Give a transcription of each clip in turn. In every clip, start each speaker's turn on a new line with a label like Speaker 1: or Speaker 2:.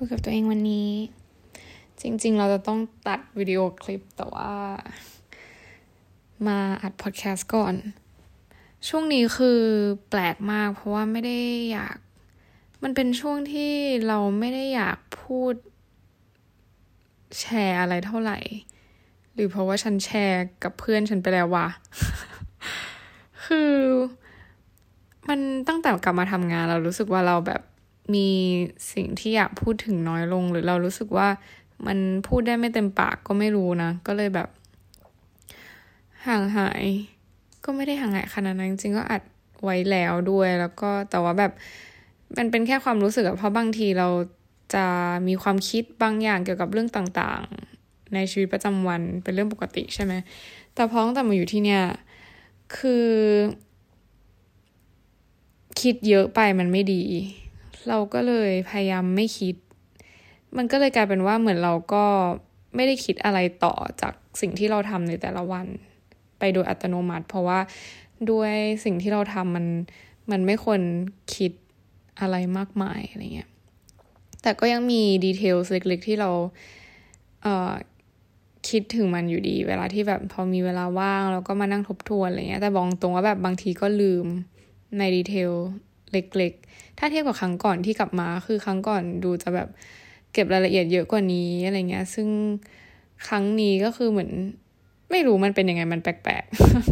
Speaker 1: คุยกับตัวเองวันนี้ จริง ๆ เราจะต้องตัดวิดีโอคลิปแต่ว่า มาอัดพอดแคสต์ก่อน ช่วงนี้คือแปลกมาก เพราะว่าไม่ได้อยาก มันเป็นช่วงที่เราไม่ได้อยากพูด แชร์อะไรเท่าไหร่ หรือเพราะว่าฉันแชร์กับเพื่อนฉันไปแล้ววะคือ มันตั้งแต่กลับมาทำงานเรารู้สึกว่าเราแบบ มีสิ่งที่อยากพูดถึงน้อยลง หรือเรารู้สึกว่ามันพูดได้ไม่เต็มปากก็ไม่รู้นะ ก็เลยแบบ ห่างหาย ก็ไม่ได้ห่างหายขนาดนั้นจริงก็อัดไว้แล้วด้วยแล้วก็แต่ว่าแบบมันเป็นแค่ความรู้สึกอะเพราะบางทีเราจะมีความคิดบางอย่างเกี่ยวกับเรื่องต่างๆ ในชีวิตประจำวันเป็นเรื่องปกติใช่ไหมแต่พอตั้งแต่มาอยู่ที่เนี่ย คือ คิดเยอะไปมันไม่ดี เราก็เลยพยายามไม่คิด มันก็เลยกลายเป็นว่าเหมือนเราก็ไม่ได้คิดอะไรต่อจากสิ่งที่เราทำในแต่ละวัน ไปโดยอัตโนมัติ เพราะว่าด้วยสิ่งที่เราทำมันมันไม่ควรคิดอะไรมากมายอะไรเงี้ย แต่ก็ยังมีดีเทลเล็กๆที่เราเอ่อคิดถึงมันอยู่ดี เวลาที่แบบพอมีเวลาว่างเราก็มานั่งทบทวนอะไรเงี้ย แต่บอกตรงว่าแบบบางทีก็ลืมในดีเทล เล็กๆ ถ้าเทียบกับครั้งก่อนที่กลับมาคือครั้งก่อนดูจะแบบเก็บรายละเอียดเยอะกว่านี้อะไรเงี้ย ซึ่งครั้งนี้ก็คือเหมือน ไม่รู้มันเป็นยังไงมันแปลก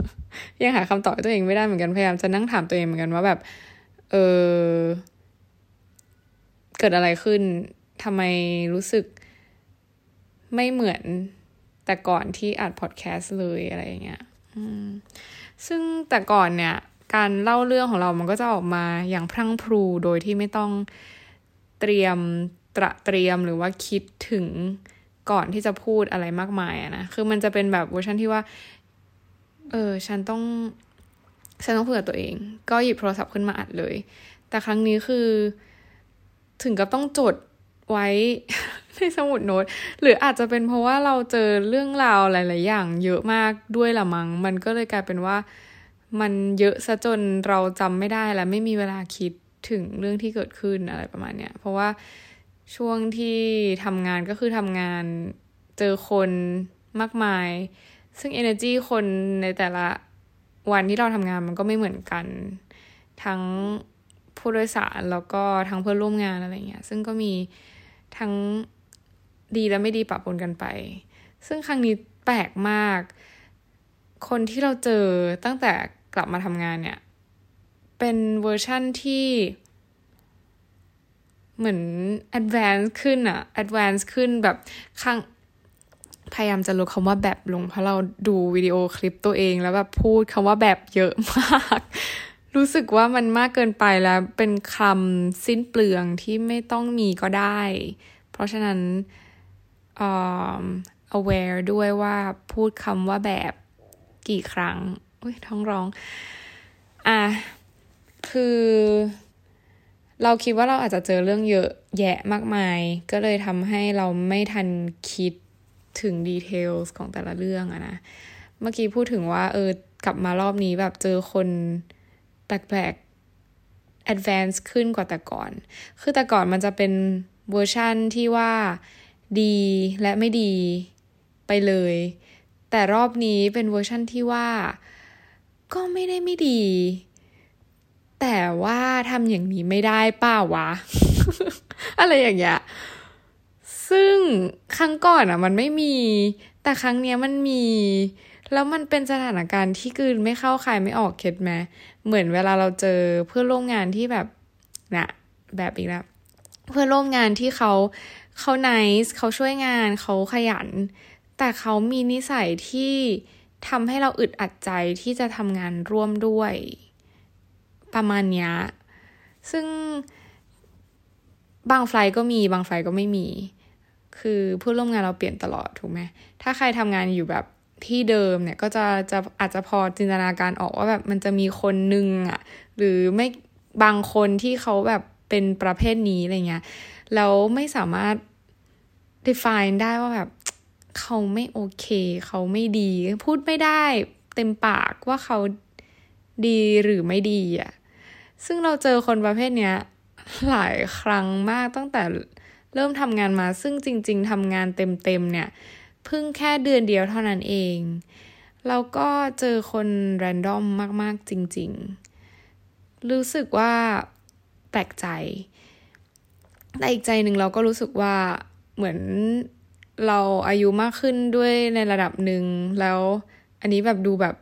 Speaker 1: ๆ ยังหาคำตอบตัวเองไม่ได้เหมือนกันพยายามจะนั่งถามตัวเองเหมือนกันว่าแบบ เออเกิดอะไรขึ้นทำไมรู้สึกไม่เหมือนแต่ก่อนที่อัดพอดแคสต์เลยอะไรอย่างเงี้ยซึ่งแต่ก่อนเนี่ย การเล่าเรื่องของเรามันก็จะออกมาอย่างพรั่งพรูโดยที่ไม่ต้องเตรียมตระเตรียมหรือว่าคิดถึงก่อนที่จะพูดอะไรมากมายอะนะ คือมันจะเป็นแบบเวอร์ชันที่ว่า เออ ฉันต้อง ฉันต้องเผื่อตัวเอง ก็หยิบโทรศัพท์ขึ้นมาอัดเลย แต่ครั้งนี้คือ ถึงกับต้องจดไว้ในสมุดโน้ต หรืออาจจะเป็นเพราะว่าเราเจอเรื่องราวหลาย ๆ อย่าง เยอะมากด้วยละมัง้ง มันก็เลยกลายเป็นว่า มันเยอะซะจนเราจำไม่ได้และไม่มีเวลาคิดถึงเรื่องที่เกิดขึ้นอะไรประมาณเนี้ยเพราะว่าช่วงที่ทำงานก็คือทำงานเจอคนมากมาย ซึ่ง energy คนในแต่ละวันที่เราทำงานมันก็ไม่เหมือนกัน ทั้งผู้โดยสารแล้วก็ทั้งเพื่อนร่วมงานอะไรเงี้ย ซึ่งก็มีทั้งดีและไม่ดีปะปนกันไป ซึ่งครั้งนี้แปลกมาก คนที่เราเจอตั้งแต่ กลับมาทำงานเนี่ย เป็นเวอร์ชั่นที่ เหมือน advance ขึ้นอะ advance ขึ้นแบบข้างพยายามจะลดคำว่าแบบลง เพราะเราดูวิดีโอคลิปตัวเองแล้วแบบพูดคำว่าแบบเยอะมาก รู้สึกว่ามันมากเกินไปแล้วเป็นคำสิ้นเปลืองที่ไม่ต้องมีก็ได้ เพราะฉะนั้น aware ด้วยว่าพูดคำว่าแบบกี่ครั้ง อุ้ยท้องร้อง อะคือเราคิดว่าเราอาจจะเจอเรื่องเยอะแยะมากมาย ก็เลยทำให้เราไม่ทันคิดถึง details ของแต่ละเรื่องอะนะ เมื่อกี้พูดถึงว่า เออกลับมารอบนี้แบบเจอคนแปลกๆ advance ขึ้นกว่าแต่ก่อน คือแต่ก่อนมันจะเป็นเวอร์ชั่นที่ว่าดีและไม่ดีไปเลย แต่รอบนี้เป็นเวอร์ชั่นที่ว่า ก็ไม่ได้ไม่ดี แต่ว่าทำอย่างนี้ไม่ได้ป้าวะ อะไรอย่างเงี้ยซึ่งครั้งก่อนอะ มันไม่มี แต่ครั้งเนี้ยมันมี แล้วมันเป็นสถานการณ์ที่กืนไม่เข้าใครไม่ออกเข็ดไหมเหมือนเวลาเราเจอเพื่อนร่วมงานที่แบบนะแบบอีกแล้วเพื่อนร่วมงานที่เขาเขาไนส์เขาช่วยงานเขาขยัน แต่เขามีนิสัยที่ ทำให้เราอึดอัดใจที่จะทำงานร่วมด้วย ประมาณนี้ซึ่งบางไฟล์ก็มีบางไฟล์ก็ไม่มี คือเพื่อร่วมงานเราเปลี่ยนตลอดถูกไหมถ้าใครทำงานอยู่แบบที่เดิมเนี่ยก็จะจะอาจจะพอจินตนาการออกว่าแบบมันจะมีคนนึงอะหรือไม่บางคนที่เขาแบบเป็นประเภทนี้อะไรเงี้ยแล้วไม่สามารถ define ได้ว่าแบบ เขาไม่โอเค เขาไม่ดี พูดไม่ได้เต็มปากว่าเขาดีหรือไม่ดีอะซึ่งเราเจอคนประเภทเนี้ยหลายครั้งมากตั้งแต่เริ่มทำงานมา ซึ่งจริง ๆทำงานเต็มๆเนี่ยเพิ่งแค่เดือนเดียวเท่านั้นเองแล้วก็เจอคนแรนดอมมาก ๆ จริง ๆ รู้สึกว่าแปลกใจ แต่อีกใจหนึ่งเราก็รู้สึกว่าเหมือน เราอายุมากขึ้นด้วยในระดับหนึ่งแล้วอันนี้แบบดูแบบ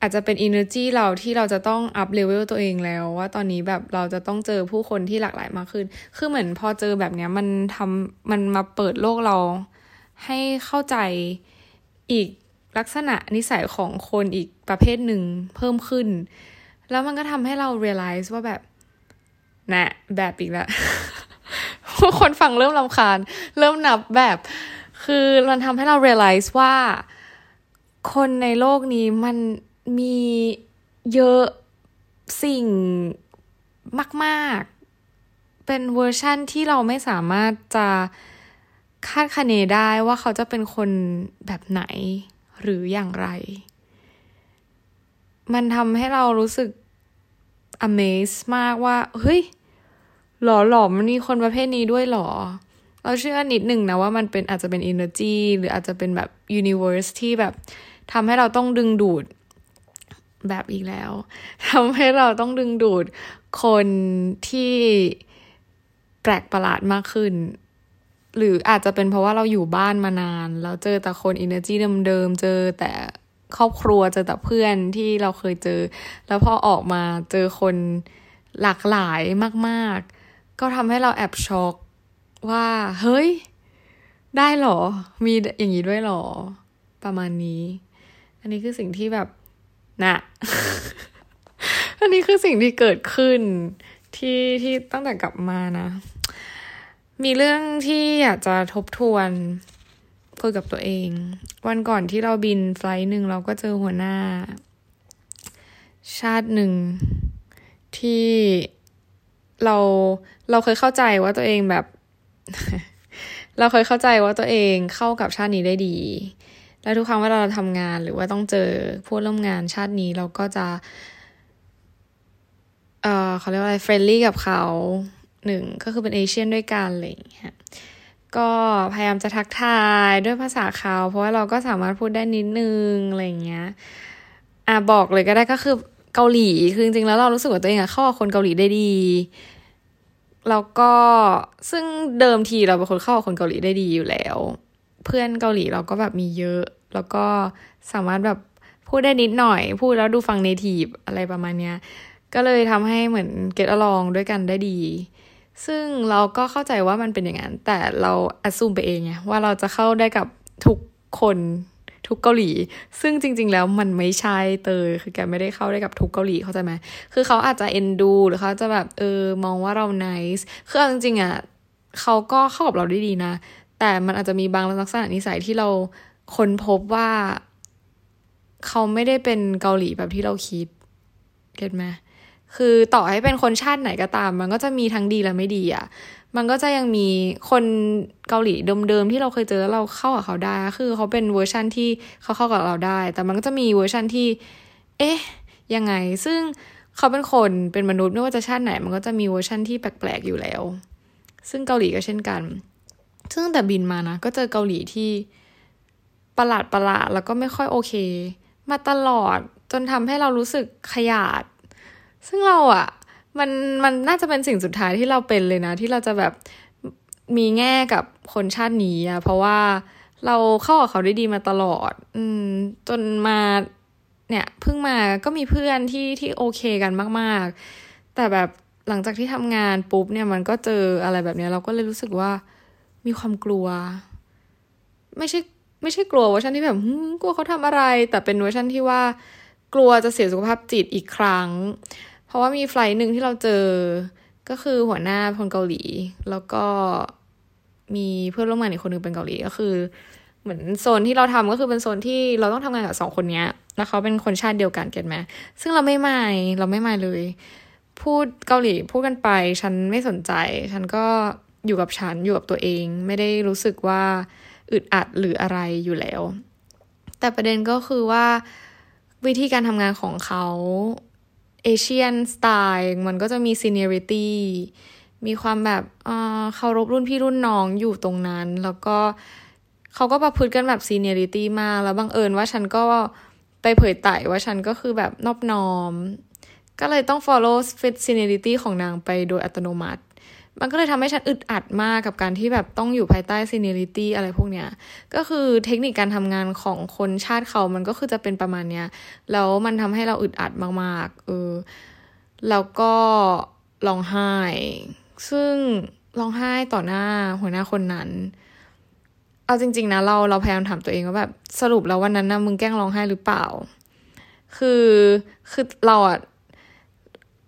Speaker 1: อาจจะเป็น energy เราที่เราจะต้อง up level ตัวเองแล้ว ว่าตอนนี้แบบเราจะต้องเจอผู้คนที่หลากหลายมากขึ้น คือเหมือนพอเจอแบบเนี้ยมันทำมันมาเปิดโลกเราให้เข้าใจอีกลักษณะนิสัยของคนอีกประเภทหนึ่งเพิ่มขึ้น แล้วมันก็ทำให้เรา realize ว่าแบบนะแบบอีกแล้ว คนฟังเริ่มลำคาญ เริ่มนับแบบ คือมันทำให้เรา realize ว่า คนในโลกนี้มันมีเยอะสิ่งมาก ๆ เป็นเวอร์ชั่นที่เราไม่สามารถจะคาดคะเนได้ว่าเขาจะเป็นคนแบบไหนหรืออย่างไร มันทำให้เรารู้สึก amaze มากว่า เฮ้ย หรอหรอมันมีคนประเภทนี้ด้วยหรอ เราเชื่อนิดหนึ่งนะว่ามันเป็นอาจจะเป็น energy หรืออาจจะเป็นแบบ universe ที่แบบทำให้เราต้องดึงดูดแบบอีกแล้วทำให้เราต้องดึงดูดคนที่แปลกประหลาดมากขึ้น หรืออาจจะเป็นเพราะว่าเราอยู่บ้านมานานแล้วเจอแต่คนอินเนอร์จีเดิมๆ เจอแต่ครอบครัว เจอแต่เพื่อนที่เราเคยเจอ แล้วพอออกมาเจอคนหลากหลายมาก ก็ทำให้เราแอบช็อกว่า เฮ้ย ได้หรอ มีอย่างนี้ด้วยหรอ ประมาณนี้ อันนี้คือสิ่งที่แบบนะอันนี้คือสิ่งที่เกิดขึ้นที่ที่ตั้งแต่กลับมานะ มีเรื่องที่อยากจะทบทวนคุยกับตัวเอง วันก่อนที่เราบินไฟล์หนึ่งเราก็เจอหัวหน้า ชาติหนึ่งที่ เราเราเคยเข้าใจว่าตัวเองแบบ เราเคยเข้าใจว่าตัวเองเข้ากับชาตินี้ได้ดี แล้วทุกครั้งเวลาเราทำงานหรือว่าต้องเจอผู้ร่วมงานชาตินี้เราก็จะเออเขาเรียกว่าอะไร friendly กับเขาหนึ่งก็คือเป็น Asian ด้วยกันอะไรอย่างเงี้ยก็พยายามจะทักทายด้วยภาษาเขา เพราะว่าเราก็สามารถพูดได้นิดนึงอะไรอย่างเงี้ยอะบอกเลยก็ได้ก็คือเกาหลีคือจริงๆแล้วเรารู้สึกว่าตัวเองอะเข้ากับคนเกาหลีได้ดี แล้วก็ซึ่งเดิมทีเราเป็นคนเข้ากับคนเกาหลีได้ดีอยู่แล้ว เพื่อนเกาหลีเราก็แบบมีเยอะ แล้วก็สามารถแบบพูดได้นิดหน่อย พูดแล้วดูฟังเนทีฟอะไรประมาณเนี้ยก็เลยทำให้เหมือนเก็ตอลองด้วยกันได้ดี ซึ่งเราก็เข้าใจว่ามันเป็นอย่างนั้น แต่เราอ s ซูมไปเองไงว่าเราจะเข้าได้กับทุกคน ทุกเกาหลี ซึ่งจริง ๆ แล้วมันไม่ใช่เตยคือแกไม่ได้เข้าได้กับทุกเกาหลีเข้าใจไหมคือเขาอาจจะเอ็นดู หรือเขาจะแบบเออมองว่าเราไนส์คือจริงๆอะเขาก็เข้ากับเราได้ดีนะ แต่มันอาจจะมีบางลักษณะนิสัยที่เราค้นพบว่า เขาไม่ได้เป็นเกาหลีแบบที่เราคิด get ไหม คือต่อให้เป็นคนชาติไหนก็ตาม มันก็จะมีทั้งดีและไม่ดีอะ่ะ มันก็จะยังมีคนเกาหลีเดิมๆที่เราเคยเจอแล้วเราเข้ากับเขาได้ คือเขาเป็นเวอร์ชั่นที่เขาเข้ากับเราได้ แต่มันก็จะมีเวอร์ชั่นที่ เอ๊ะ ยังไง ซึ่งเขาเป็นคนเป็นมนุษย์ไม่ว่าจะชาติไหน มันก็จะมีเวอร์ชั่นที่แปลกๆอยู่แล้ว ซึ่งเกาหลีก็เช่นกัน ซึ่งแต่บินมานะ ก็เจอเกาหลีที่ประหลาดประหลาดแล้วก็ไม่ค่อยโอเค มาตลอดจนทำให้เรารู้สึกขยาด ซึ่งเราอะ่ะ มันมันน่าจะเป็นสิ่งสุดท้ายที่เราเป็นเลยนะ ที่เราจะแบบมีแง่กับคนชาตินี้อะเพราะว่าเราเข้ากับเขาได้ดีมาตลอด อืม จนมาเนี่ยเพิ่งมาก็มีเพื่อนที่ที่โอเคกันมากๆ แต่แบบหลังจากที่ทำงานปุ๊บเนี่ยมันก็เจออะไรแบบนี้เราก็เลยรู้สึกว่ามีความกลัว ไม่ใช่ไม่ใช่กลัวเวอร์ชันที่แบบกลัวเขาทำอะไร แต่เป็นเวอร์ชันที่ว่ากลัวจะเสียสุขภาพจิตอีกครั้ง เพราะว่ามี flight หนึ่งที่เราเจอก็คือหัวหน้าคนเกาหลี แล้วก็มีเพื่อนร่วมงานอีกคนนึงเป็นเกาหลีก็คือ เหมือนโซนที่เราทำก็คือเป็นโซนที่เราต้องทำงานกับสองคนนี้แล้วเขาเป็นคนชาติเดียวกัน get ไหมซึ่งเราไม่ไม่เราไม่ไม่เลย พูดเกาหลีพูดกันไป ฉันไม่สนใจ ฉันก็อยู่กับฉันอยู่กับตัวเอง ไม่ได้รู้สึกว่าอึดอัดหรืออะไรอยู่แล้ว แต่ประเด็นก็คือว่าวิธีการทำงานของเขา Asian style มันก็จะมี seniorityมีความแบบเคารพรุ่นพี่รุ่นน้องอยู่ตรงนั้น แล้วก็เขาก็ประพฤติกันแบบซีเนียริตี้มาก แล้วบังเอิญว่าฉันก็ไปเผยไต่ว่าฉันก็คือแบบนอบน้อม ก็เลยต้อง follow fit seniority ของนางไปโดยอัตโนมัติ มันก็เลยทำให้ฉันอึดอัดมากกับการที่แบบต้องอยู่ภายใต้ seniority อะไรพวกเนี้ย ก็คือเทคนิคการทำงานของคนชาติเขามันก็คือจะเป็นประมาณเนี้ย แล้วมันทำให้เราอึดอัดมากๆ เออ แล้วก็ร้องไห้ ซึ่งร้องไห้ต่อหน้าหัวหน้าคนนั้น เอาจริง ๆ นะ เราเราพยายามถามตัวเองว่าแบบสรุปแล้ววันนั้นนะมึงแกล้งร้องไห้หรือเปล่า คือคือเราอะ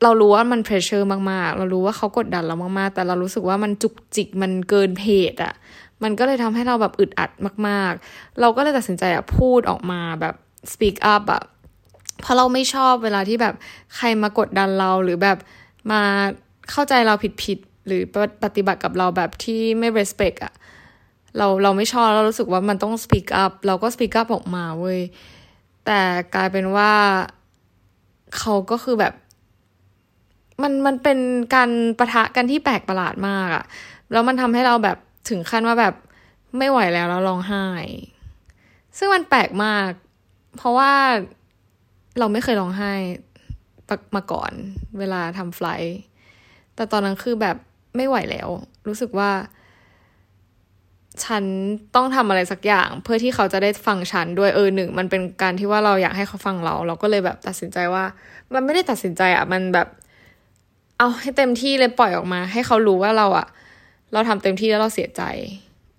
Speaker 1: เรารู้ว่ามันเพรสเชอร์มากๆ เรารู้ว่าเขากดดันเรามากๆ แต่เรารู้สึกว่ามันจุกจิกมันเกินเพจอะมันก็เลยทำให้เราแบบอึดอัดมาก ๆ เราก็เลยตัดสินใจอะพูดออกมาแบบ speak up อะเพราะเราไม่ชอบเวลาที่แบบใครมากดดันเราหรือแบบมาเข้าใจเราผิดๆหรือปฏิบัติกับเราแบบที่ไม่ respect อะเราเราไม่ชอบเรารู้สึกว่ามันต้อง speak up เราก็ speak up ออกมาเว้ยแต่กลายเป็นว่าเขาก็คือแบบ มันมันเป็นการประทะกันที่แปลกประหลาดมากอะแล้วมันทำให้เราแบบถึงขั้นว่าแบบไม่ไหวแล้วแล้วร้องไห้ ซึ่งมันแปลกมาก เพราะว่าเราไม่เคยร้องไห้มาก่อน เวลาทำไฟล์แต่ตอนนั้นคือแบบไม่ไหวแล้ว รู้สึกว่า ฉันต้องทำอะไรสักอย่าง เพื่อที่เขาจะได้ฟังฉันด้วยเออหนึ่งมันเป็นการที่ว่าเราอยากให้เขาฟังเรา เราก็เลยแบบตัดสินใจว่า มันไม่ได้ตัดสินใจอะ่ะ มันแบบ เอาให้เต็มที่เลยปล่อยออกมา ให้เขารู้ว่าเราอะเราทำเต็มที่แล้วเราเสียใจ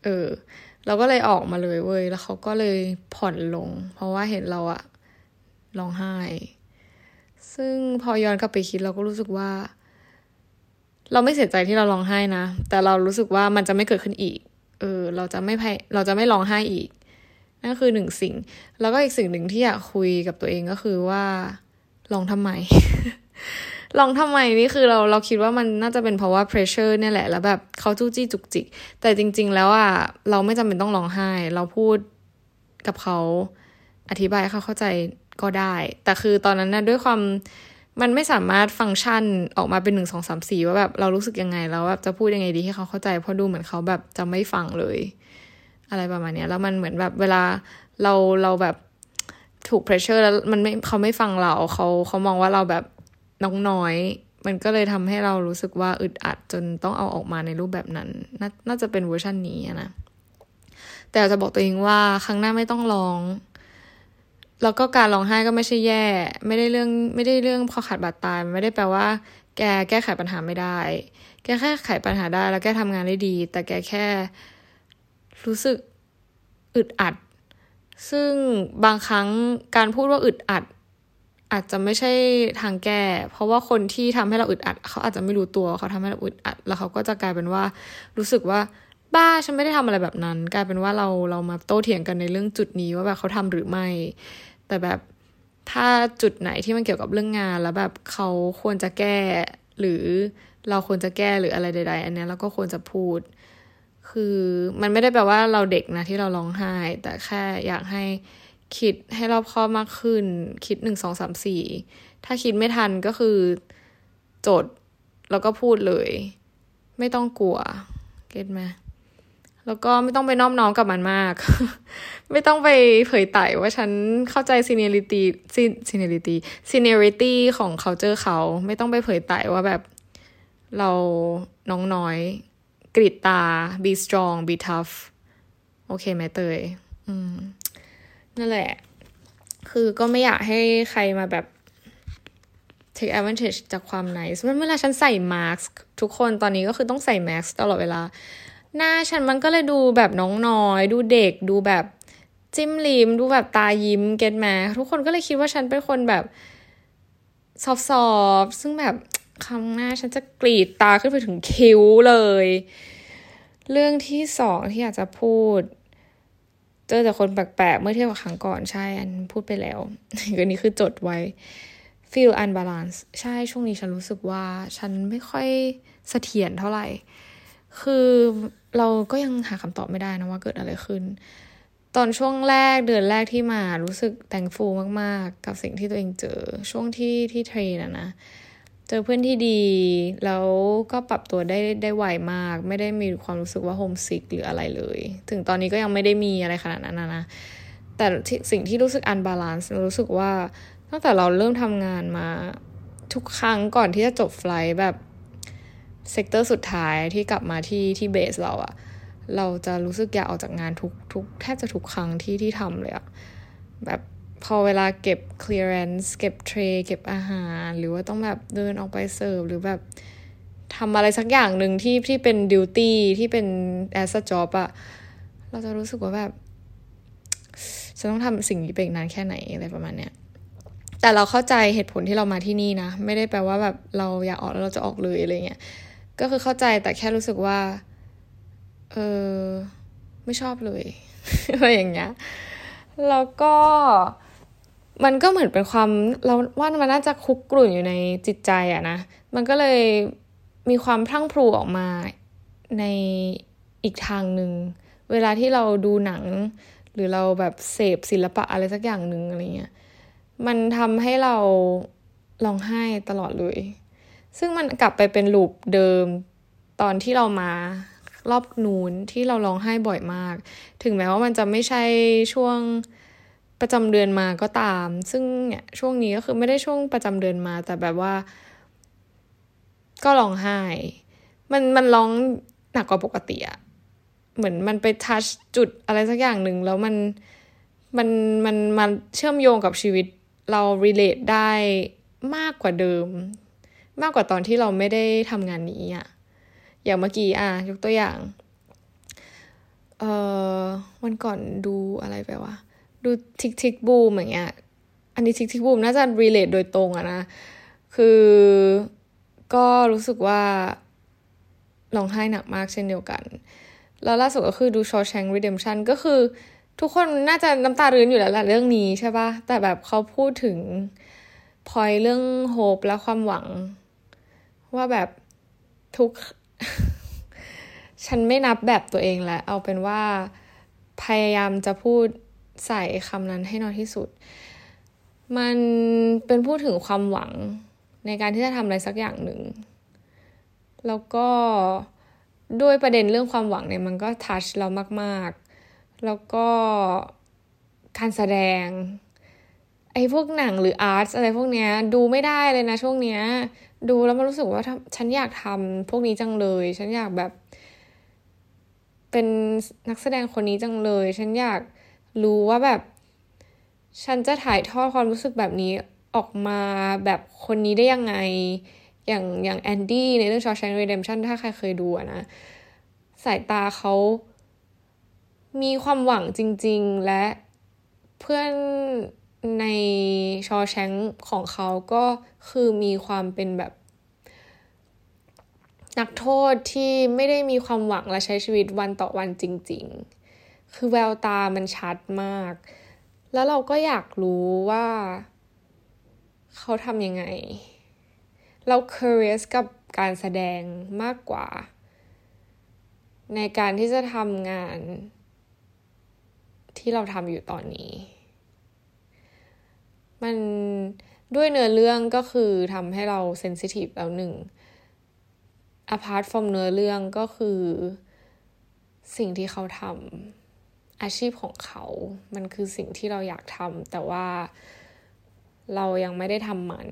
Speaker 1: เออ เราก็เลยออกมาเลยเว้ย แล้วเขาก็เลยผ่อนลง เพราะว่าเห็นเราอะร้องไห้ ซึ่งพอย้อนกลับไปคิดเราก็รู้สึกว่า เราไม่เสียใจที่เราร้องไห้นะ แต่เรารู้สึกว่ามันจะไม่เกิดขึ้นอีก เออ เราจะไม่เราจะไม่ร้องไห้อีก นั่นคือหนึ่งสิ่ง แล้วก็อีกสิ่งหนึ่งที่อยากคุยกับตัวเองก็คือว่าลองทำไม ลองทำไมนี่คือเราเราคิดว่ามันน่าจะเป็นเพราะว่า pressure เนี่ยแหละ แล้วแบบเขาจู้จี้จุกจิก แต่จริง ๆ แล้วอะเราไม่จำเป็นต้องร้องไห้ เราพูดกับเขาอธิบายเขาเข้าใจก็ได้ แต่คือตอนนั้นนะด้วยความมันไม่สามารถฟังก์ชันออกมาเป็นหนึ่งสองสามสี่ว่าแบบเรารู้สึกยังไงแล้วแบบจะพูดยังไงดีให้เขาเข้าใจเพราะดูเหมือนเขาแบบจะไม่ฟังเลย อะไรประมาณนี้แล้วมันเหมือนแบบเวลาเราเราแบบถูก pressure แล้วมันไม่เขาไม่ฟังเราเขาเขามองว่าเราแบบ น้องน้อย มันก็เลยทำให้เรารู้สึกว่าอึดอัดจนต้องเอาออกมาในรูปแบบนั้นนน่าจะเป็นเวอร์ชันนี้นะแต่จะบอกตัวเองว่าครั้งหน้าไม่ต้องร้องแล้วก็การร้องไห้ก็ไม่ใช่แย่ ไม่ได้เรื่องไม่ได้เรื่องคอขาดบาดตายไม่ได้แปลว่า แกแก้ไขปัญหาไม่ได้ แกแก้ไขปัญหาได้แล้วแกทำงานได้ดี แต่แกแค่รู้สึกอึดอัด ซึ่งบางครั้งการพูดว่าอึดอัด อาจจะไม่ใช่ทางแก้ เพราะว่าคนที่ทำให้เราอึดอัด เขาอาจจะไม่รู้ตัวเขาทำให้เราอึดอัด แล้วเขาก็จะกลายเป็นว่า รู้สึกว่าบ้าฉันไม่ได้ทำอะไรแบบนั้น กลายเป็นว่าเราเรามาโต้เถียงกันในเรื่องจุดนี้ว่าแบบเขาทำหรือไม่ แต่แบบถ้าจุดไหนที่มันเกี่ยวกับเรื่องงาน แล้วแบบเขาควรจะแก้ หรือเราควรจะแก้หรืออะไรใด ๆ อันนี้เราก็ควรจะพูด คือมันไม่ได้แปลว่าเราเด็กนะที่เราร้องไห้ แต่แค่อยากให้ คิดให้รอบคอบมากขึ้น คิดหนึ่งสองสามสี่ถ้าคิดไม่ทันก็คือจดแล้วก็พูดเลย ไม่ต้องกลัว เก็ตไหมแล้วก็ไม่ต้องไปน้อมน้อมกับมันมาก ไม่ต้องไปเผยไต่ว่าฉันเข้าใจ seniority seniority seniority ของ culture เขา ไม่ต้องไปเผยไต่ว่าแบบเราน้องน้อย กริดตา be strong be tough โอเคไหมเตย อืม นั่นแหละ คือก็ไม่อยากให้ใครมาแบบ take advantage จากความ nice เวลาฉันใส่มาสก์ทุกคนตอนนี้ก็คือต้องใส่มาสก์ตลอดเวลา หน้าฉันมันก็เลยดูแบบน้องน้อย ดูเด็กดูแบบจิ้มลิมดูแบบตายิ้มเก็ตแมทุกคนก็เลยคิดว่าฉันเป็นคนแบบซอฟๆซึ่งแบบคำหน้าฉันจะกรีดตาขึ้นไปถึงคิ้วเลย เรื่องที่สองที่อยากจะพูด เจอแต่คนแปลกๆ เมื่อเทียบกับครั้งก่อนใช่ อันพูดไปแล้วอันนี้คือจดไว้ feel unbalance ใช่ช่วงนี้ฉันรู้สึกว่าฉันไม่ค่อยเสถียรเท่าไหร่ คือเราก็ยังหาคำตอบไม่ได้นะว่าเกิดอะไรขึ้น ตอนช่วงแรกเดือนแรกที่มารู้สึก thankful มากๆ กับสิ่งที่ตัวเองเจอช่วงที่ที่ train อะนะ เจอเพื่อนที่ดี แล้วก็ปรับตัวได้ได้ไวมาก ไม่ได้มีความรู้สึกว่า homesick หรืออะไรเลย ถึงตอนนี้ก็ยังไม่ได้มีอะไรขนาดนั้นนะนะ แต่สิ่งที่รู้สึก unbalance รู้สึกว่าตั้งแต่เราเริ่มทำงานมาทุกครั้งก่อนที่จะจบ flight แบบ sector สุดท้ายที่กลับมาที่ที่ base เราอะเราจะรู้สึกอยากออกจากงานทุกทุกแทบจะทุกครั้งที่ที่ทำเลยอะแบบ พอเวลาเก็บ clearance เก็บ tray เก็บอาหาร หรือว่าต้องแบบเดินออกไปเสิร์ฟหรือแบบทำอะไรสักอย่างหนึ่งที่ที่เป็น duty ที่เป็น as a job อะเราจะรู้สึกว่าแบบฉันต้องทำสิ่งนี้ไปอีกนานแค่ไหนอะไรประมาณเนี้ยแต่เราเข้าใจเหตุผลที่เรามาที่นี่นะ ไม่ได้แปลว่าแบบเราอยากออกแล้วเราจะออกเลยอะไรเงี้ยก็คือเข้าใจแต่แค่รู้สึกว่า เออไม่ชอบเลยอะไรอย่างเงี้ยแล้วก็ มันก็เหมือนเป็นความเราว่ามันน่าจะคุกกลุ่นอยู่ในจิตใจอะนะ มันก็เลยมีความพลั่งพลูออกมาในอีกทางหนึ่ง เวลาที่เราดูหนัง หรือเราแบบเสพศิลปะอะไรสักอย่างหนึ่งอะไรเงี้ย มันทำให้เราร้องไห้ตลอดเลย ซึ่งมันกลับไปเป็นลูปเดิมตอนที่เรามารอบนูนที่เราร้องไห้บ่อยมาก ถึงแม้ว่ามันจะไม่ใช่ช่วง ประจำเดือนมาก็ตาม ซึ่งเนี่ยช่วงนี้ก็คือไม่ได้ช่วงประจำเดือนมา แต่แบบว่า ก็ร้องไห้ มันมันร้องหนักกว่าปกติอะเหมือนมันไป touch จุดอะไรสักอย่างหนึ่งแล้วมันมันมันมันเชื่อมโยงกับชีวิตเรา relate ได้มากกว่าเดิม มากกว่าตอนที่เราไม่ได้ทำงานนี้อะอย่างเมื่อกี้อะยกตัวอย่าง เอ่อวันก่อนดูอะไรไปวะ ดู tick tick boom อย่างเงี้ย อันนี้ tick tick boom น่าจะ relate โดยตรงอะนะ คือก็รู้สึกว่าร้องไห้หนักมากเช่นเดียวกัน แล้วล่าสุดก็คือดู Shawshank Redemption ก็คือทุกคนน่าจะน้ำตารื้นอยู่แล้วแหละเรื่องนี้ใช่ปะแต่แบบเขาพูดถึงพอยเรื่องโฮปและความหวัง ว่าแบบทุก ฉันไม่นับแบบตัวเองแหละเอาเป็นว่าพยายามจะพูด ใส่คำนั้นให้น้อยที่สุด มันเป็นพูดถึงความหวังในการที่จะทำอะไรสักอย่างหนึ่ง แล้วก็ด้วยประเด็นเรื่องความหวังเนี่ยมันก็ทัชเรามากๆ แล้วก็การแสดง ไอ้พวกหนังหรืออาร์ตอะไรพวกเนี้ยดูไม่ได้เลยนะช่วงเนี้ย ดูแล้วมันรู้สึกว่าฉันอยากทำพวกนี้จังเลย ฉันอยากแบบ เป็นนักแสดงคนนี้จังเลย ฉันอยาก รู้ว่าแบบ ฉันจะถ่ายทอดความรู้สึกแบบนี้ออกมาแบบคนนี้ได้ยังไง อย่างอย่างแอนดี้ในเรื่อง Shawshank Redemption ถ้าใครเคยดูนะสายตาเขามีความหวังจริง ๆ และเพื่อนในชอแชงของเขาก็คือมีความเป็นแบบ นักโทษที่ไม่ได้มีความหวังและใช้ชีวิตวันต่อวันจริง ๆ คือแววตามันชัดมาก แล้วเราก็อยากรู้ว่า เขาทำยังไง เรา curious กับการแสดงมากกว่า ในการที่จะทำงาน ที่เราทำอยู่ตอนนี้ มันด้วยเนื้อเรื่องก็คือทำให้เราเซนซิทีฟแล้วหนึ่ง apart from เนื้อเรื่องก็คือสิ่งที่เขาทำ อาชีพของเขา มันคือสิ่งที่เราอยากทำแต่ว่าเรายังไม่ได้ทำมัน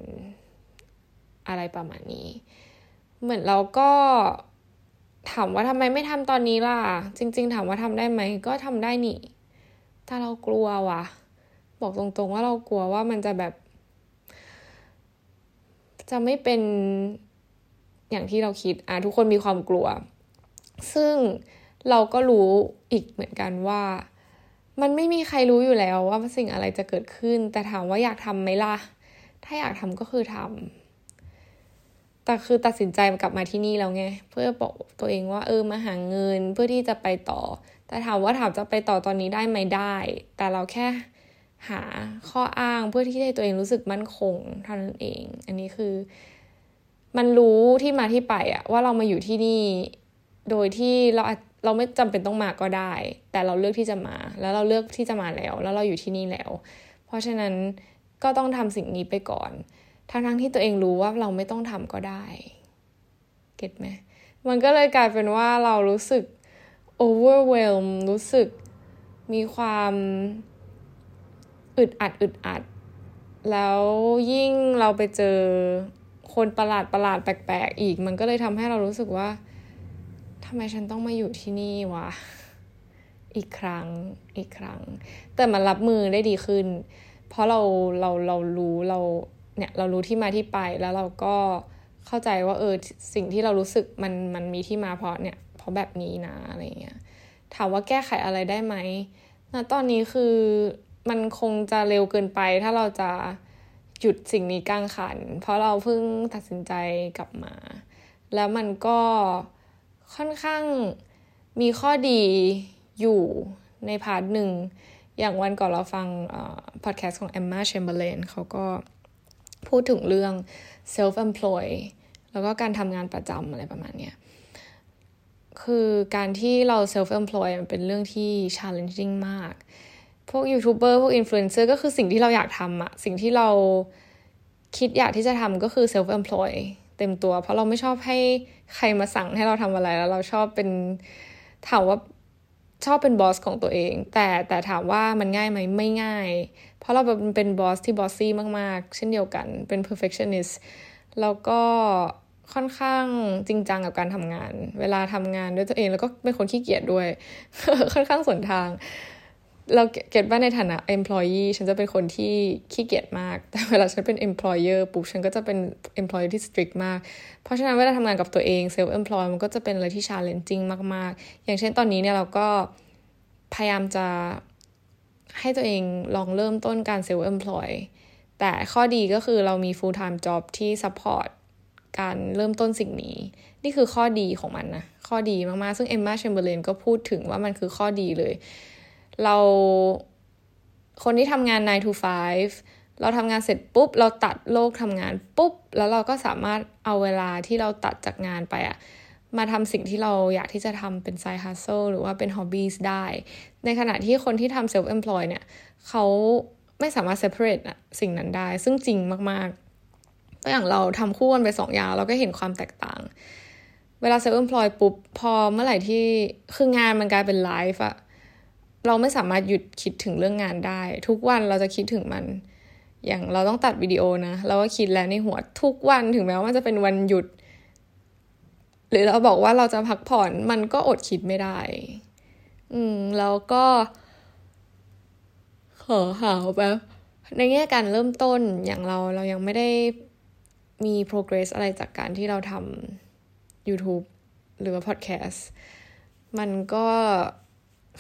Speaker 1: อะไรประมาณนี้ เหมือนเราก็ถามว่าทำไมไม่ทำตอนนี้ล่ะ จริง ๆ ถามว่าทำได้ไหม ก็ทำได้นี่ถ้าเรากลัวว่ะ บอกตรงๆว่าเรากลัวว่ามันจะแบบ จะไม่เป็นอย่างที่เราคิด อะทุกคนมีความกลัว ซึ่ง เราก็รู้อีกเหมือนกันว่า มันไม่มีใครรู้อยู่แล้วว่าสิ่งอะไรจะเกิดขึ้น แต่ถามว่าอยากทำไหมล่ะ ถ้าอยากทำก็คือทำแต่คือตัดสินใจกลับมาที่นี่แล้วไง เพื่อบอกตัวเองว่าเออมาหาเงินเพื่อที่จะไปต่อ แต่ถามว่าถามจะไปต่อตอนนี้ได้ไหมได้ แต่เราแค่หาข้ออ้างเพื่อที่ให้ตัวเองรู้สึกมั่นคงเท่านั้นเอง อันนี้คือ มันรู้ที่มาที่ไปอะว่าเรามาอยู่ที่นี่ โดยที่เรา เราไม่จำเป็นต้องมาก็ได้ แต่เราเลือกที่จะมา แล้วเราเลือกที่จะมาแล้ว แล้วเราอยู่ที่นี่แล้ว เพราะฉะนั้นก็ต้องทำสิ่งนี้ไปก่อน ทั้งทั้งที่ตัวเองรู้ว่าเราไม่ต้องทำก็ได้ เก็ตไหมมันก็เลยกลายเป็นว่าเรารู้สึก overwhelm รู้สึกมีความอึดอัดอึดอัด แล้วยิ่งเราไปเจอคนประหลาดประหลาดแปลกๆอีก มันก็เลยทำให้เรารู้สึกว่า ทำไมฉันต้องมาอยู่ที่นี่วะ อีกครั้ง อีกครั้ง แต่มันรับมือได้ดีขึ้น เพราะเรา เรา เรารู้เรา เนี่ย เรารู้ที่มาที่ไป แล้วเราก็เข้าใจว่า เออ สิ่งที่เรารู้สึกมัน มันมีที่มาเพราะเนี่ย เพราะแบบนี้นะ อะไรเงี้ย ถามว่าแก้ไขอะไรได้ไหมนะตอนนี้คือมันคงจะเร็วเกินไป ถ้าเราจะหยุดสิ่งนี้กลางคัน เพราะเราเพิ่งตัดสินใจกลับมา แล้วมันก็ ค่อนข้างมีข้อดีอยู่ใน part หนึ่ง อย่างวันก่อนเราฟังพอดแคสต์ของ Emma Chamberlain เขาก็พูดถึงเรื่อง self employ แล้วก็การทำงานประจำอะไรประมาณเนี้ยคือการที่เรา self employ มันเป็นเรื่องที่ challenging มาก พวกยูทูบเบอร์พวกอินฟลูเอนเซอร์ก็คือสิ่งที่เราอยากทำอะสิ่งที่เราคิดอยากที่จะทำก็คือ self employ เต็มตัว เพราะเราไม่ชอบให้ใครมาสั่งให้เราทำอะไรแล้วเราชอบเป็นถามว่าชอบเป็น boss ของตัวเอง แต่แต่ถามว่ามันง่ายไหมไม่ง่าย เพราะเราเป็นบอสที่บอสซี่มากๆ เช่นเดียวกันเป็น perfectionist แล้วก็ค่อนข้างจริงจังกับการทำงาน เวลาทำงานด้วยตัวเองแล้วก็เป็นคนขี้เกียจด้วย ค่อนข้างสวนทาง เราเก็ตว่าในฐานะ employee ฉันจะเป็นคนที่ขี้เกียจมาก แต่เวลาฉันเป็น employer ปุ๊บฉันก็จะเป็น employer ที่ strict มาก เพราะฉะนั้นเวลาทำงานกับตัวเอง self employ มันก็จะเป็นอะไรที่ challenging มาก ๆ อย่างเช่นตอนนี้เนี่ยเราก็พยายามจะให้ตัวเองลองเริ่มต้นการ self employ แต่ข้อดีก็คือเรามี full time job ที่ support การเริ่มต้นสิ่งนี้ นี่คือข้อดีของมันนะ ข้อดีมาก ๆ ซึ่งเอมมาแชมเบอร์เลนก็พูดถึงว่ามันคือข้อดีเลย เราคนที่ทำงาน 9 to 5 เราทำงานเสร็จปุ๊บ เราตัดโลกทำงานปุ๊บ แล้วเราก็สามารถเอาเวลาที่เราตัดจากงานไปอะมาทำสิ่งที่เราอยากที่จะทำเป็นไซฮัสโซหรือว่าเป็นฮอบบี้ได้ ในขณะที่คนที่ทำเซลฟ์เอมพลอยเนี่ย เขาไม่สามารถ separate นะสิ่งนั้นได้ ซึ่งจริงมากๆตัวอย่างเราทำคู่กันไปสองอย่าง เราก็เห็นความแตกต่าง เวลาเซลล์เอมพลอยปุ๊บ พอเมื่อไหร่ที่คืองานมันกลายเป็นไลฟ์อะ เราไม่สามารถหยุดคิดถึงเรื่องงานได้ ทุกวันเราจะคิดถึงมัน อย่างเราต้องตัดวิดีโอนะ เราก็คิดแล้วในหัวทุกวันถึงแม้ว่ามันจะเป็นวันหยุด หรือเราบอกว่าเราจะพักผ่อนมันก็อดคิดไม่ได้ อืมแล้วก็ ขอหาวแบบในแง่การเริ่มต้นอย่างเราเรายังไม่ได้มี progress อะไรจากการที่เราทำ YouTube หรือว่า podcast มันก็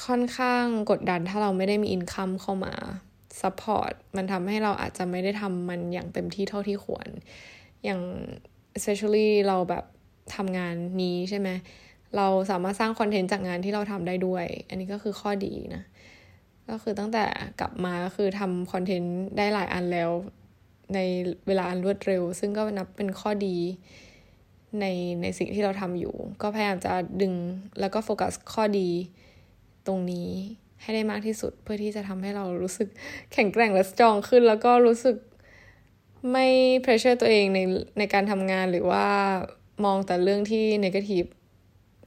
Speaker 1: ค่อนข้างกดดันถ้าเราไม่ได้มีอินคัมเข้ามา support มันทำให้เราอาจจะไม่ได้ทำมันอย่างเต็มที่เท่าที่ควร อย่าง especially เราแบบทำงานนี้ใช่ไหมเราสามารถสร้างคอนเทนต์จากงานที่เราทำได้ด้วย อันนี้ก็คือข้อดีนะ ก็คือตั้งแต่กลับมาก็คือทำคอนเทนต์ได้หลายอันแล้ว ในเวลาอันรวดเร็ว ซึ่งก็นับเป็นข้อดีในในสิ่งที่เราทำอยู่ ก็พยายามจะดึงแล้วก็โฟกัสข้อดี ตรงนี้ให้ได้มากที่สุดเพื่อที่จะทำให้เรารู้สึกแข็งแกร่งและ strong ขึ้น แล้วก็รู้สึกไม่ pressure ตัวเองในในการทำงานหรือว่ามองแต่เรื่องที่ negative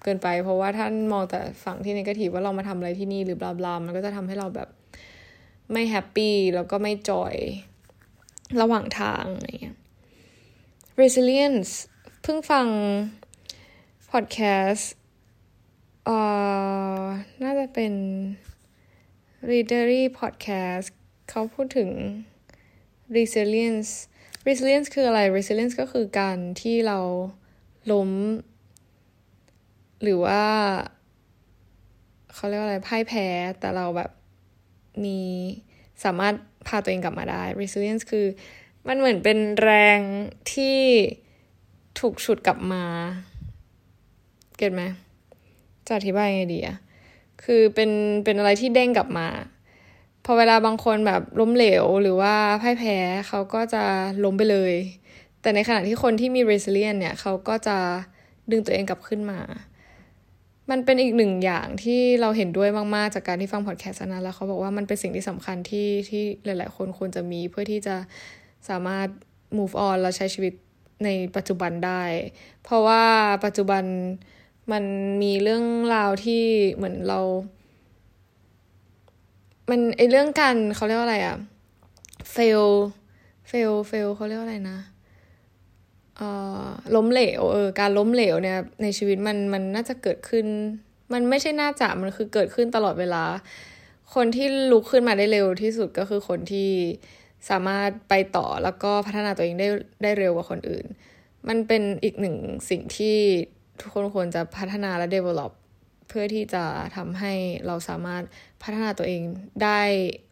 Speaker 1: เกินไป เพราะว่าถ้ามองแต่ฝั่งที่ negative ว่าเรามาทำอะไรที่นี่หรือ blah blah มันก็จะทำให้เราแบบไม่ happy แล้วก็ไม่ joy ระหว่างทางอะไรเงี้ย resilience เพิ่งฟังพอดแคสต์ เอ่อน่าจะเป็น readery podcast เขาพูดถึง resilience resilience คืออะไร resilience ก็คือการที่เราล้ม หรือว่า เขาเรียกว่าอะไรพ่ายแพ้แต่เราแบบมีสามารถพาตัวเองกลับมาได้ resilience คือมันเหมือนเป็นแรงที่ถูกฉุดกลับมา เก็ตไหม จะอธิบายไงดีอะคือเป็นเป็นอะไรที่เด้งกลับมา พอเวลาบางคนแบบล้มเหลวหรือว่าพ่ายแพ้เขาก็จะล้มไปเลย แต่ในขณะที่คนที่มี resilience เนี่ยเขาก็จะดึงตัวเองกลับขึ้นมา มันเป็นอีกหนึ่งอย่างที่เราเห็นด้วยมาก ๆ จากการที่ฟังพอดแคสต์นั้นแล้วเขาบอกว่ามันเป็นสิ่งที่สำคัญที่ที่หลาย ๆ คนควรจะมีเพื่อที่จะสามารถ move on แล้วใช้ชีวิตในปัจจุบันได้ เพราะว่าปัจจุบัน มันมีเรื่องราวที่เหมือนเรา มันไอเรื่องการเขาเรียกว่าอะไรอะ fail fail fail เขาเรียกว่าอะไรนะเอ่อล้มเหลวเออการล้มเหลวเนี่ย ในชีวิตมันมันน่าจะเกิดขึ้น มันไม่ใช่น่าจะมันคือเกิดขึ้นตลอดเวลา คนที่ลุกขึ้นมาได้เร็วที่สุดก็คือคนที่สามารถไปต่อแล้วก็พัฒนาตัวเองได้ได้เร็วกว่าคนอื่น มันเป็นอีกหนึ่งสิ่งที่ ทุกคนควรจะพัฒนาและ develop เพื่อที่จะทำให้เราสามารถพัฒนาตัวเองได้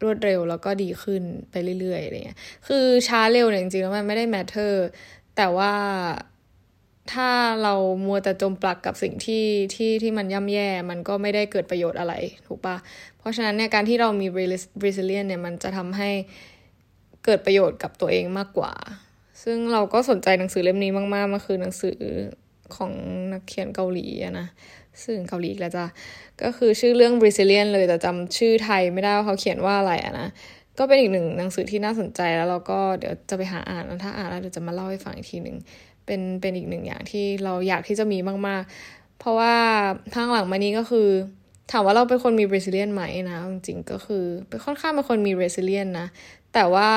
Speaker 1: รวดเร็วแล้วก็ดีขึ้นไปเรื่อยๆอะไรเงี้ย คือช้าเร็วเนี่ยจริงๆแล้วมันไม่ได้ matter แต่ว่าถ้าเรามัวแต่จมปลักกับสิ่งที่ที่ที่มันย่ำแย่ มันก็ไม่ได้เกิดประโยชน์อะไร ถูกปะเพราะฉะนั้นเนี่ยการที่เรามี resilience เนี่ยมันจะทำให้เกิดประโยชน์กับตัวเองมากกว่า ซึ่งเราก็สนใจหนังสือเล่มนี้มากๆมันคือหนังสือ ของนักเขียนเกาหลีนะซึ่งเกาหลีแล้วจ้ะก็คือชื่อเรื่อง Brazilian เลยแต่จำชื่อไทยไม่ได้ว่าเขาเขียนว่าอะไรอะนะก็เป็นอีกหนึ่งหนังสือที่น่าสนใจแล้วเราก็เดี๋ยวจะไปหาอ่านแล้วถ้าอ่านแล้วเดี๋ยวจะมาเล่าให้ฟังอีกทีหนึ่งเป็นเป็นอีกหนึ่งอย่างที่เราอยากที่จะมีมาก ๆ เพราะว่าทางหลังมานี้ก็คือ ถามว่าเราเป็นคนมี resilient ไหมนะจริงๆก็คือเป็นค่อนข้างเป็นคนมี resilient นะ แต่ว่า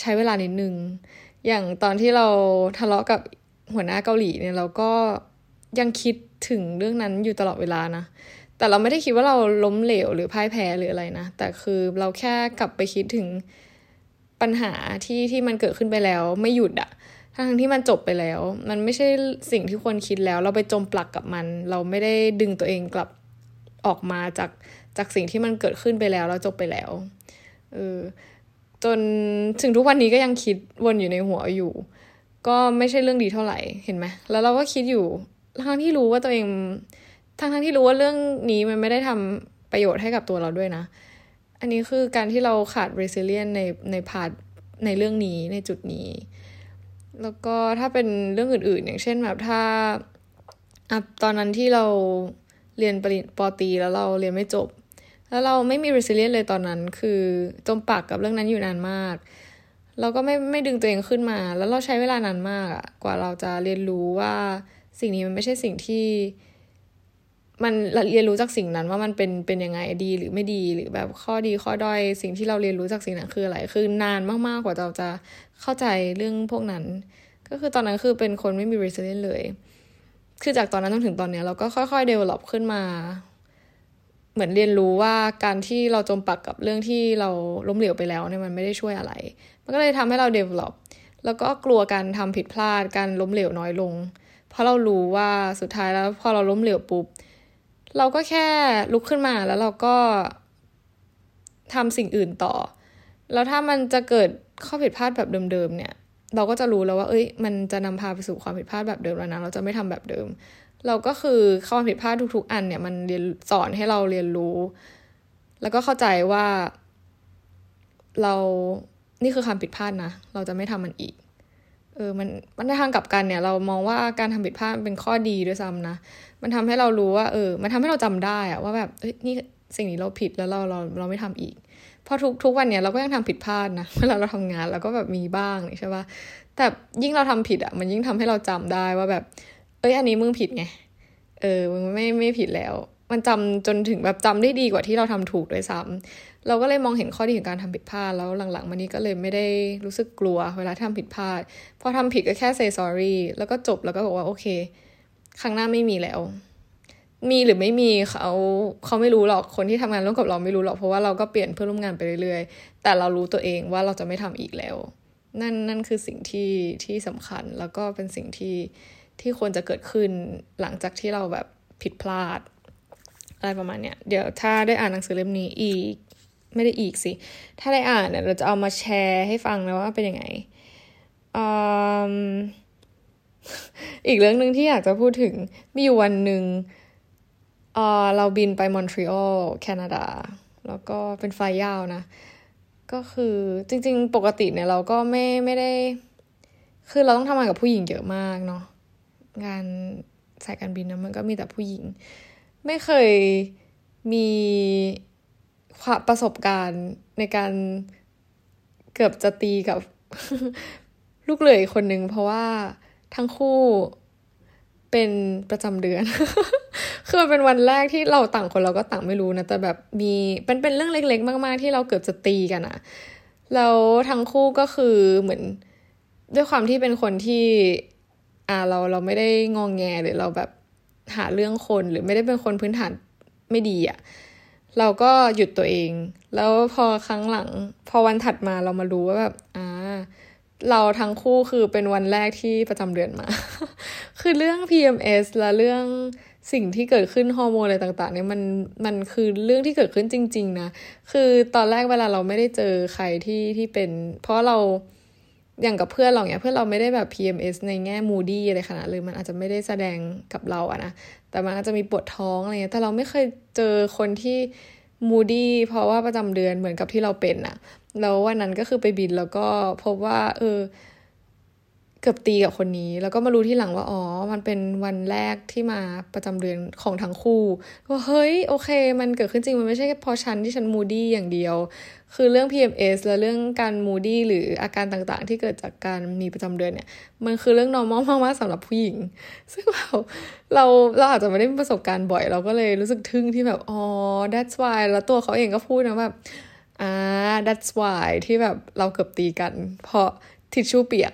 Speaker 1: ใช้เวลานิดนึงอย่างตอนที่เราทะเลาะกับ หัวหน้าเกาหลีเนี่ยเราก็ยังคิดถึงเรื่องนั้นอยู่ตลอดเวลานะ แต่เราไม่ได้คิดว่าเราล้มเหลวหรือพ่ายแพ้หรืออะไรนะ แต่คือเราแค่กลับไปคิดถึงปัญหาที่ที่มันเกิดขึ้นไปแล้วไม่หยุดอะทั้งที่มันจบไปแล้ว มันไม่ใช่สิ่งที่ควรคิดแล้ว เราไปจมปลักกับมัน เราไม่ได้ดึงตัวเองกลับออกมาจากจากสิ่งที่มันเกิดขึ้นไปแล้ว แล้วจบไปแล้วเออจนถึงทุกวันนี้ก็ยังคิดวนอยู่ในหัวอยู่ ก็ไม่ใช่เรื่องดีเท่าไหร่เห็นไหมแล้วเราก็คิดอยู่ทั้งที่รู้ว่าตัวเองทั้งทั้งที่รู้ว่าเรื่องนี้มันไม่ได้ทำประโยชน์ให้กับตัวเราด้วยนะ อันนี้คือการที่เราขาด resilience ในใน part ในเรื่องนี้ในจุดนี้ แล้วก็ถ้าเป็นเรื่องอื่นๆ อย่างเช่นแบบถ้าตอนนั้นที่เราเรียนปริญญาตรีแล้วเราเรียนไม่จบ แล้วเราไม่มี resilience เลยตอนนั้น คือจมปลักกับเรื่องนั้นอยู่นานมาก เราก็ไม่ไม่ดึงตัวเองขึ้นมา แล้วเราใช้เวลานานมากอะกว่าเราจะเรียนรู้ว่าสิ่งนี้มันไม่ใช่สิ่งที่ มันเรียนรู้จากสิ่งนั้นว่ามันเป็นเป็นยังไงดีหรือไม่ดีหรือแบบข้อดีข้อด้อยสิ่งที่เราเรียนรู้จากสิ่งนั้นคืออะไรคือนานมากๆกว่าเราจะเข้าใจเรื่องพวกนั้น ก็คือตอนนั้นคือเป็นคนไม่มี resilience เลย คือจากตอนนั้นจนถึงตอนเนี้ยเราก็ค่อยๆ develop ขึ้นมา เหมือนเรียนรู้ว่าการที่เราจมปักกับเรื่องที่เราล้มเหลวไปแล้วเนี่ยมันไม่ได้ช่วยอะไร มันก็เลยทำให้เรา develop แล้วก็กลัวการทำผิดพลาดการล้มเหลวน้อยลง เพราะเรารู้ว่าสุดท้ายแล้วพอเราล้มเหลวปุ๊บ เราก็แค่ลุกขึ้นมาแล้วเราก็ทำสิ่งอื่นต่อ แล้วถ้ามันจะเกิดข้อผิดพลาดแบบเดิมๆเนี่ย เราก็จะรู้แล้วว่า เอ้ย มันจะนำพาไปสู่ความผิดพลาดแบบเดิมแล้วนะ เราจะไม่ทำแบบเดิม เราก็คือความผิดพลาดทุก ๆ อันเนี่ยมันเรียนสอนให้เราเรียนรู้ แล้วก็เข้าใจว่า เรานี่คือความผิดพลาดนะ เราจะไม่ทำมันอีก เออ มันมันในทางกลับกันเนี่ย เรามองว่าการทำผิดพลาดเป็นข้อดีด้วยซ้ำนะ มันทำให้เรารู้ว่า เออ มันทำให้เราจำได้อะว่าแบบเอ้ยนี่สิ่งนี้เราผิดแล้วเราเราเราไม่ทำอีกเพราะทุกทุกวันเนี่ยเราก็ยังทำผิดพลาดนะเวลาเราทำงานเราก็แบบมีบ้างใช่ปะแต่ยิ่งเราทำผิดอะมันยิ่งทำให้เราจำได้ว่าแบบ เอ้ยอันนี้มึงผิดไง เออมึงไม่ไม่ผิดแล้ว มันจำจนถึงแบบจำได้ดีกว่าที่เราทำถูกด้วยซ้ำเราก็เลยมองเห็นข้อดีของการทำผิดพลาดแล้วหลังๆมานี้ก็เลยไม่ได้รู้สึกกลัวเวลาทำผิดพลาดพอทำผิดก็แค่ say sorry แล้วก็จบแล้วก็บอกว่าโอเค ครั้งหน้าไม่มีแล้ว มีหรือไม่มีเขาเขาไม่รู้หรอกคนที่ทำงานร่วมกับเราไม่รู้หรอกเพราะว่าเราก็เปลี่ยนเพื่อนร่วมงานไปเรื่อยๆ แต่เรารู้ตัวเองว่าเราจะไม่ทำอีกแล้ว นั่นนั่นคือสิ่งที่ที่สำคัญแล้วก็เป็นสิ่งที่ ที่ควรจะเกิดขึ้นหลังจากที่เราแบบผิดพลาด อะไรประมาณเนี้ยเดี๋ยวถ้าได้อ่านหนังสือเล่มนี้อีก ไม่ได้อีกสิ ถ้าได้อ่านเนี่ยเราจะเอามาแชร์ให้ฟังนะว่าเป็นยังไงอีกเรื่องหนึ่งที่อยากจะพูดถึง มีอยู่วันหนึ่งเเราบินไปมอนทรีออลแคนาดา แล้วก็เป็นไฟยาวนะ ก็คือจริง ๆ ปกติเนี่ยเราก็ไม่ไม่ได้ คือเราต้องทำงานกับผู้หญิงเยอะมากเนาะ งานสายการบินนะมันก็มีแต่ผู้หญิง ไม่เคยมีความประสบการณ์ในการเกือบจะตีกับลูกเหลืออีกคนนึงเพราะว่าทั้งคู่เป็นประจำเดือน คือมันเป็นวันแรกที่เราต่างคนเราก็ต่างไม่รู้นะ แต่แบบมีเป็นเป็นเรื่องเล็ก ๆ มาก ๆ ที่เราเกือบจะตีกันอะแล้วทั้งคู่ก็คือเหมือนด้วยความที่เป็นคนที่ อ่าเราเราไม่ได้งองแงหรือเราแบบหาเรื่องคนหรือไม่ได้เป็นคนพื้นฐานไม่ดีอะเราก็หยุดตัวเอง แล้วพอครั้งหลัง พอวันถัดมาเรามารู้ว่าแบบอ่าเราทั้งคู่คือเป็นวันแรกที่ประจำเดือนมา คือเรื่อง PMS และเรื่องสิ่งที่เกิดขึ้นฮอร์โมนอะไรต่างๆ เนี่ยมันมันคือเรื่องที่เกิดขึ้นจริง ๆ นะ คือตอนแรกเวลาเราไม่ได้เจอใครที่ที่เป็น เพราะเรา อย่างกับเพื่อนเราเนี่ยเพื่อนเราไม่ได้แบบ PMS ในแง่มูดี้อะไรขนาดเลยมันอาจจะไม่ได้แสดงกับเราอะนะแต่มันอาจจะมีปวดท้องอะไรเงี้ยแต่เราไม่เคยเจอคนที่ moody เพราะว่าประจำเดือนเหมือนกับที่เราเป็นอะแล้ววันนั้นก็คือไปบินแล้วก็พบว่า เออ เกือบตีกับคนนี้ แล้วก็มารู้ทีหลังว่าอ๋อ มันเป็นวันแรกที่มาประจำเดือนของทั้งคู่ก็เฮ้ยโอเค มันเกิดขึ้นจริงมันไม่ใช่แค่พอฉันที่ฉัน moody อย่างเดียว คือเรื่อง PMS และเรื่องการ moody หรืออาการต่างๆ ที่เกิดจากการมีประจำเดือนเนี่ย มันคือเรื่อง normal มากๆสำหรับผู้หญิง ซึ่งเราเราเราอาจจะไม่ได้มีประสบการณ์บ่อย เราก็เลยรู้สึกทึ่งที่แบบอ๋อ that's why แล้วตัวเขาเองก็พูดนะแบบอ่า that's why ที่แบบเราเกือบตีกัน เพราะ ทิชชู่เปียก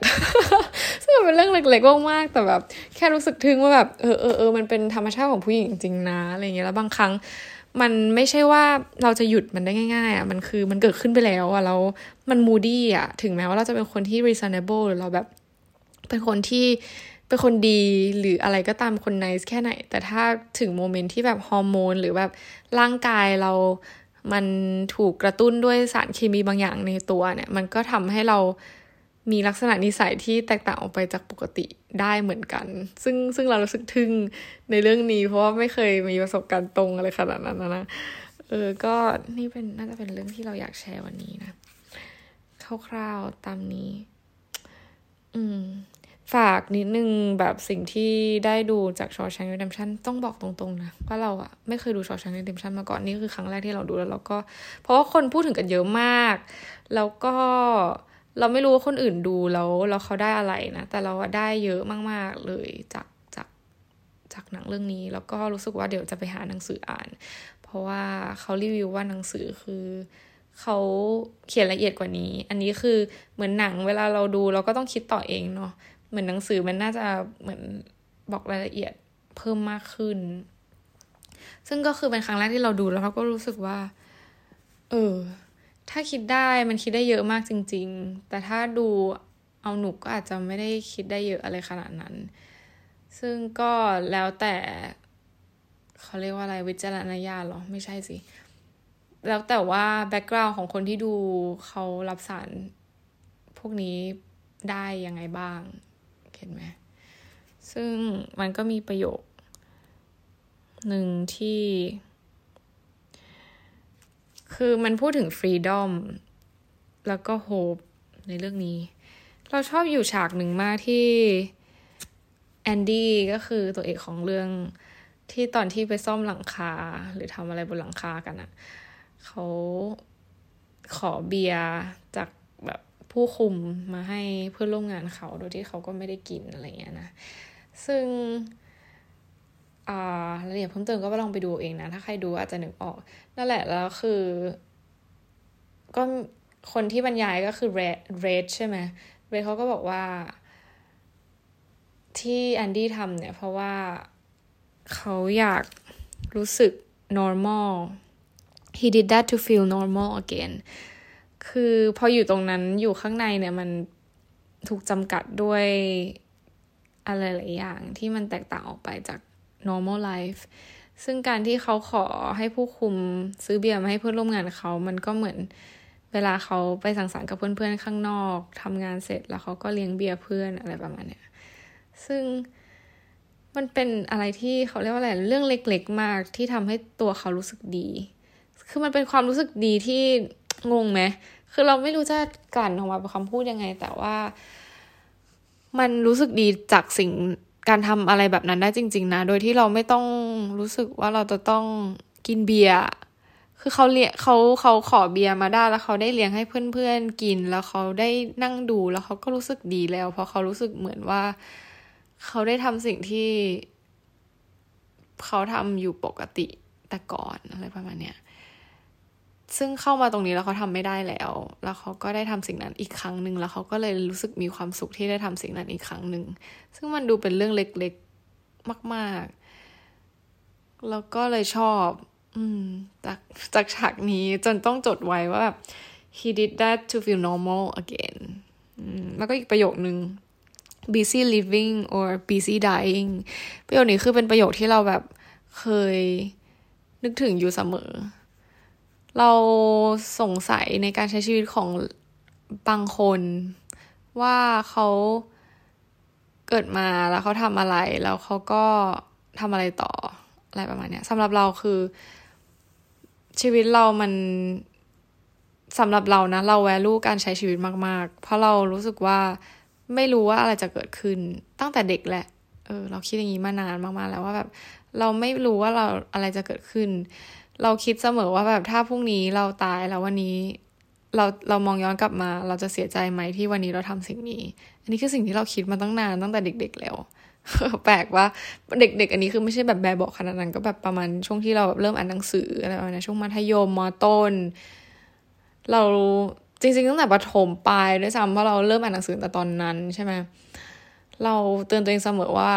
Speaker 1: ซึ่งมันเป็นเรื่องเล็กๆมากๆแต่แบบ แค่รู้สึกทึ่งว่าแบบเออเออเออมันเป็นธรรมชาติของผู้หญิงจริงนะอะไรเงี้ยแล้วบางครั้งมันไม่ใช่ว่าเราจะหยุดมันได้ง่าย ๆอะมันคือมันเกิดขึ้นไปแล้วอะแล้วมันมูดี้อะถึงแม้ว่าเราจะเป็นคนที่ reasonable หรือเราแบบเป็นคนที่เป็นคนดีหรืออะไรก็ตามคนนิสแค่ไหน แต่ถ้าถึงโมเมนต์ที่แบบฮอร์โมนหรือแบบร่างกายเรา มันถูกกระตุ้นด้วยสารเคมีบางอย่างในตัวเนี่ย มันก็ทำให้เรา มีลักษณะนิสัยที่แตกต่างออกไปจากปกติได้เหมือนกัน ซึ่งซึ่งเรารู้สึกทึ่งในเรื่องนี้ เพราะว่าไม่เคยมีประสบการณ์ตรงอะไรขนาดนั้นนะเออก็นี่เป็นน่าจะเป็นเรื่องที่เราอยากแชร์วันนี้นะคร่าวๆตามนี้ อืม ฝากนิดนึงแบบสิ่งที่ได้ดูจากชอชังเดมชันต้องบอกตรงๆนะว่าเราอะไม่เคยดูชอชังเดมชันมาก่อนนี่คือครั้งแรกที่เราดูแล้วเราก็ เพราะว่าคนพูดถึงกันเยอะมาก แล้วก็ เราไม่รู้ว่าคนอื่นดูแล้วแล้วเขาได้อะไรนะ แต่เราได้เยอะมาก ๆ เลยจากจากจากหนังเรื่องนี้ แล้วก็รู้สึกว่าเดี๋ยวจะไปหาหนังสืออ่าน เพราะว่าเขารีวิวว่าหนังสือคือเขาเขียนละเอียดกว่านี้ อันนี้คือเหมือนหนังเวลาเราดูเราก็ต้องคิดต่อเองเนาะ เหมือนหนังสือมันน่าจะเหมือนบอกรายละเอียดเพิ่มมากขึ้น ซึ่งก็คือเป็นครั้งแรกที่เราดูแล้วเราก็รู้สึกว่า เออ ถ้าคิดได้มันคิดได้เยอะมากจริง ๆ แต่ถ้าดูเอาหนุกก็อาจจะไม่ได้คิดได้เยอะอะไรขนาดนั้น ซึ่งก็แล้วแต่เขาเรียกว่าอะไรวิจารณญาณหรอ ไม่ใช่สิ แล้วแต่ว่าแบ็กกราวน์ของคนที่ดูเขารับสารพวกนี้ได้ยังไงบ้าง เห็นไหม ซึ่งมันก็มีประโยคหนึ่งที่ คือมันพูดถึงฟรีดอมแล้วก็โฮปในเรื่องนี้ เราชอบอยู่ฉากหนึ่งมากที่แอนดี้ก็คือตัวเอกของเรื่องที่ตอนที่ไปซ่อมหลังคา หรือทำอะไรบนหลังคากันอะเขาขอเบียร์จากแบบผู้คุมมาให้เพื่อนร่วมงานเขา โดยที่เขาก็ไม่ได้กินอะไรเงี้ยนะ ซึ่ง รายละเอียดเพิ่มเติมก็ไปลองไปดูเองนะ ถ้าใครดูอาจจะนึกออก นั่นแหละแล้วคือ ก็คนที่บรรยายก็คือเรดเรดใช่ไหมเรดเขาก็บอกว่า ที่แอนดี้ทำเนี่ย เพราะว่าเขาอยากรู้สึก normal he did that to feel normal again คือพออยู่ตรงนั้นอยู่ข้างในเนี่ยมันถูกจำกัดด้วยอะไรหลายอย่างที่มันแตกต่างออกไปจาก normal life ซึ่งการที่เขาขอให้ผู้คุมซื้อเบียร์มาให้เพื่อนร่วมงานเขา มันก็เหมือนเวลาเขาไปสังสรรค์กับเพื่อนๆข้างนอกทำงานเสร็จแล้วเขาก็เลี้ยงเบียร์เพื่อนอะไรประมาณเนี้ย ซึ่งมันเป็นอะไรที่เขาเรียกว่าอะไรเรื่องเล็กๆมากที่ทำให้ตัวเขารู้สึกดี คือมันเป็นความรู้สึกดีที่งงไหมคือเราไม่รู้จะกลั่นออกมาเป็นคำพูดยังไง แต่ว่า มันรู้สึกดีจากสิ่ง การทำอะไรแบบนั้นได้จริง ๆ นะ โดยที่เราไม่ต้องรู้สึกว่าเราจะต้องกินเบียร์คือเขาเลี้ยเขาเขาขอเบียร์มาได้แล้วเขาได้เลี้ยงให้เพื่อนๆกิน แล้วเขาได้นั่งดูแล้วเขาก็รู้สึกดีแล้ว เพราะเขารู้สึกเหมือนว่า เขาได้ทำสิ่งที่ เขาทำอยู่ปกติแต่ก่อนอะไรประมาณเนี้ย ซึ่งเข้ามาตรงนี้แล้วเขาทำไม่ได้แล้ว แล้วเขาก็ได้ทำสิ่งนั้นอีกครั้งหนึ่งแล้วเขาก็เลยรู้สึกมีความสุขที่ได้ทำสิ่งนั้นอีกครั้งหนึ่งซึ่งมันดูเป็นเรื่องเล็กๆมากๆ แล้วก็เลยชอบ อืม จากจากฉากนี้จนต้องจดไว้ว่าแบบ he did that to feel normal again แล้วก็อีกประโยคนึง busy living or busy dying ประโยคนี้คือเป็นประโยคที่เราแบบเคยนึกถึงอยู่เสมอ เราสงสัยในการใช้ชีวิตของบางคน ว่าเขาเกิดมาแล้วเขาทำอะไร แล้วเขาก็ทำอะไรต่ออะไรประมาณเนี้ยสำหรับเราคือ ชีวิตเรามันสำหรับเรานะ เราแวลูการใช้ชีวิตมาก ๆ เพราะเรารู้สึกว่าไม่รู้ว่าอะไรจะเกิดขึ้นตั้งแต่เด็กแหละ เออ เราคิดอย่างนี้มานานมาก ๆ แล้วว่าแบบ เราไม่รู้ว่าเราอะไรจะเกิดขึ้น เราคิดเสมอว่าแบบถ้าพรุ่งนี้เราตายแล้ววันนี้เราเรามองย้อนกลับมา เราจะเสียใจไหมที่วันนี้เราทำสิ่งนี้ อันนี้คือสิ่งที่เราคิดมาตั้งนานตั้งแต่เด็ก ๆ แล้ว แปลกว่าเด็ก ๆ อันนี้คือไม่ใช่แบบแบบบอกขนาดนั้นก็แบบประมาณช่วงที่เราแบบเริ่มอ่านหนังสืออะไรประมาณนี้ช่วงมัธยมมต้น เราจริงๆตั้งแต่ประถมปลายด้วยซ้ำเพราะเราเริ่มอ่านหนังสือแต่ตอนนั้นใช่ไหมเราเตือนตัวเองเสมอว่า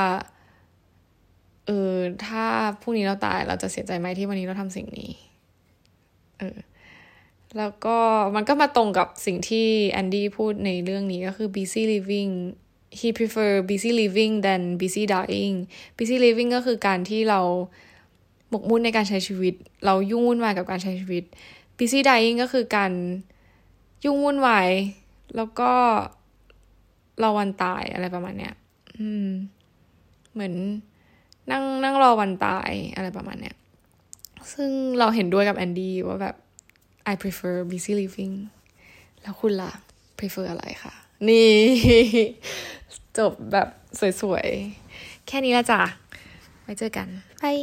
Speaker 1: เออถ้าพรุ่งนี้เราตายเราจะเสียใจไหมที่วันนี้เราทำสิ่งนี้ เออแล้วก็มันก็มาตรงกับสิ่งที่แอนดี้พูดในเรื่องนี้ก็คือ busy living he prefer busy living than busy dying busy living ก็คือการที่เราหมกมุ่นในการใช้ชีวิต เรายุ่งวุ่นวายกับการใช้ชีวิต busy dying ก็คือการยุ่งวุ่นวายแล้วก็เราวันตายอะไรประมาณเนี้ย อืม เหมือน นั่งนั่งรอวันตายอะไรประมาณเนี้ย ซึ่งเราเห็นด้วยกับแอนดี้ว่าแบบ I prefer busy living แล้วคุณล่ะ prefer อะไรคะ นี่ จบแบบสวยๆ แค่นี้ละจ้ะ ไว้เจอกัน บาย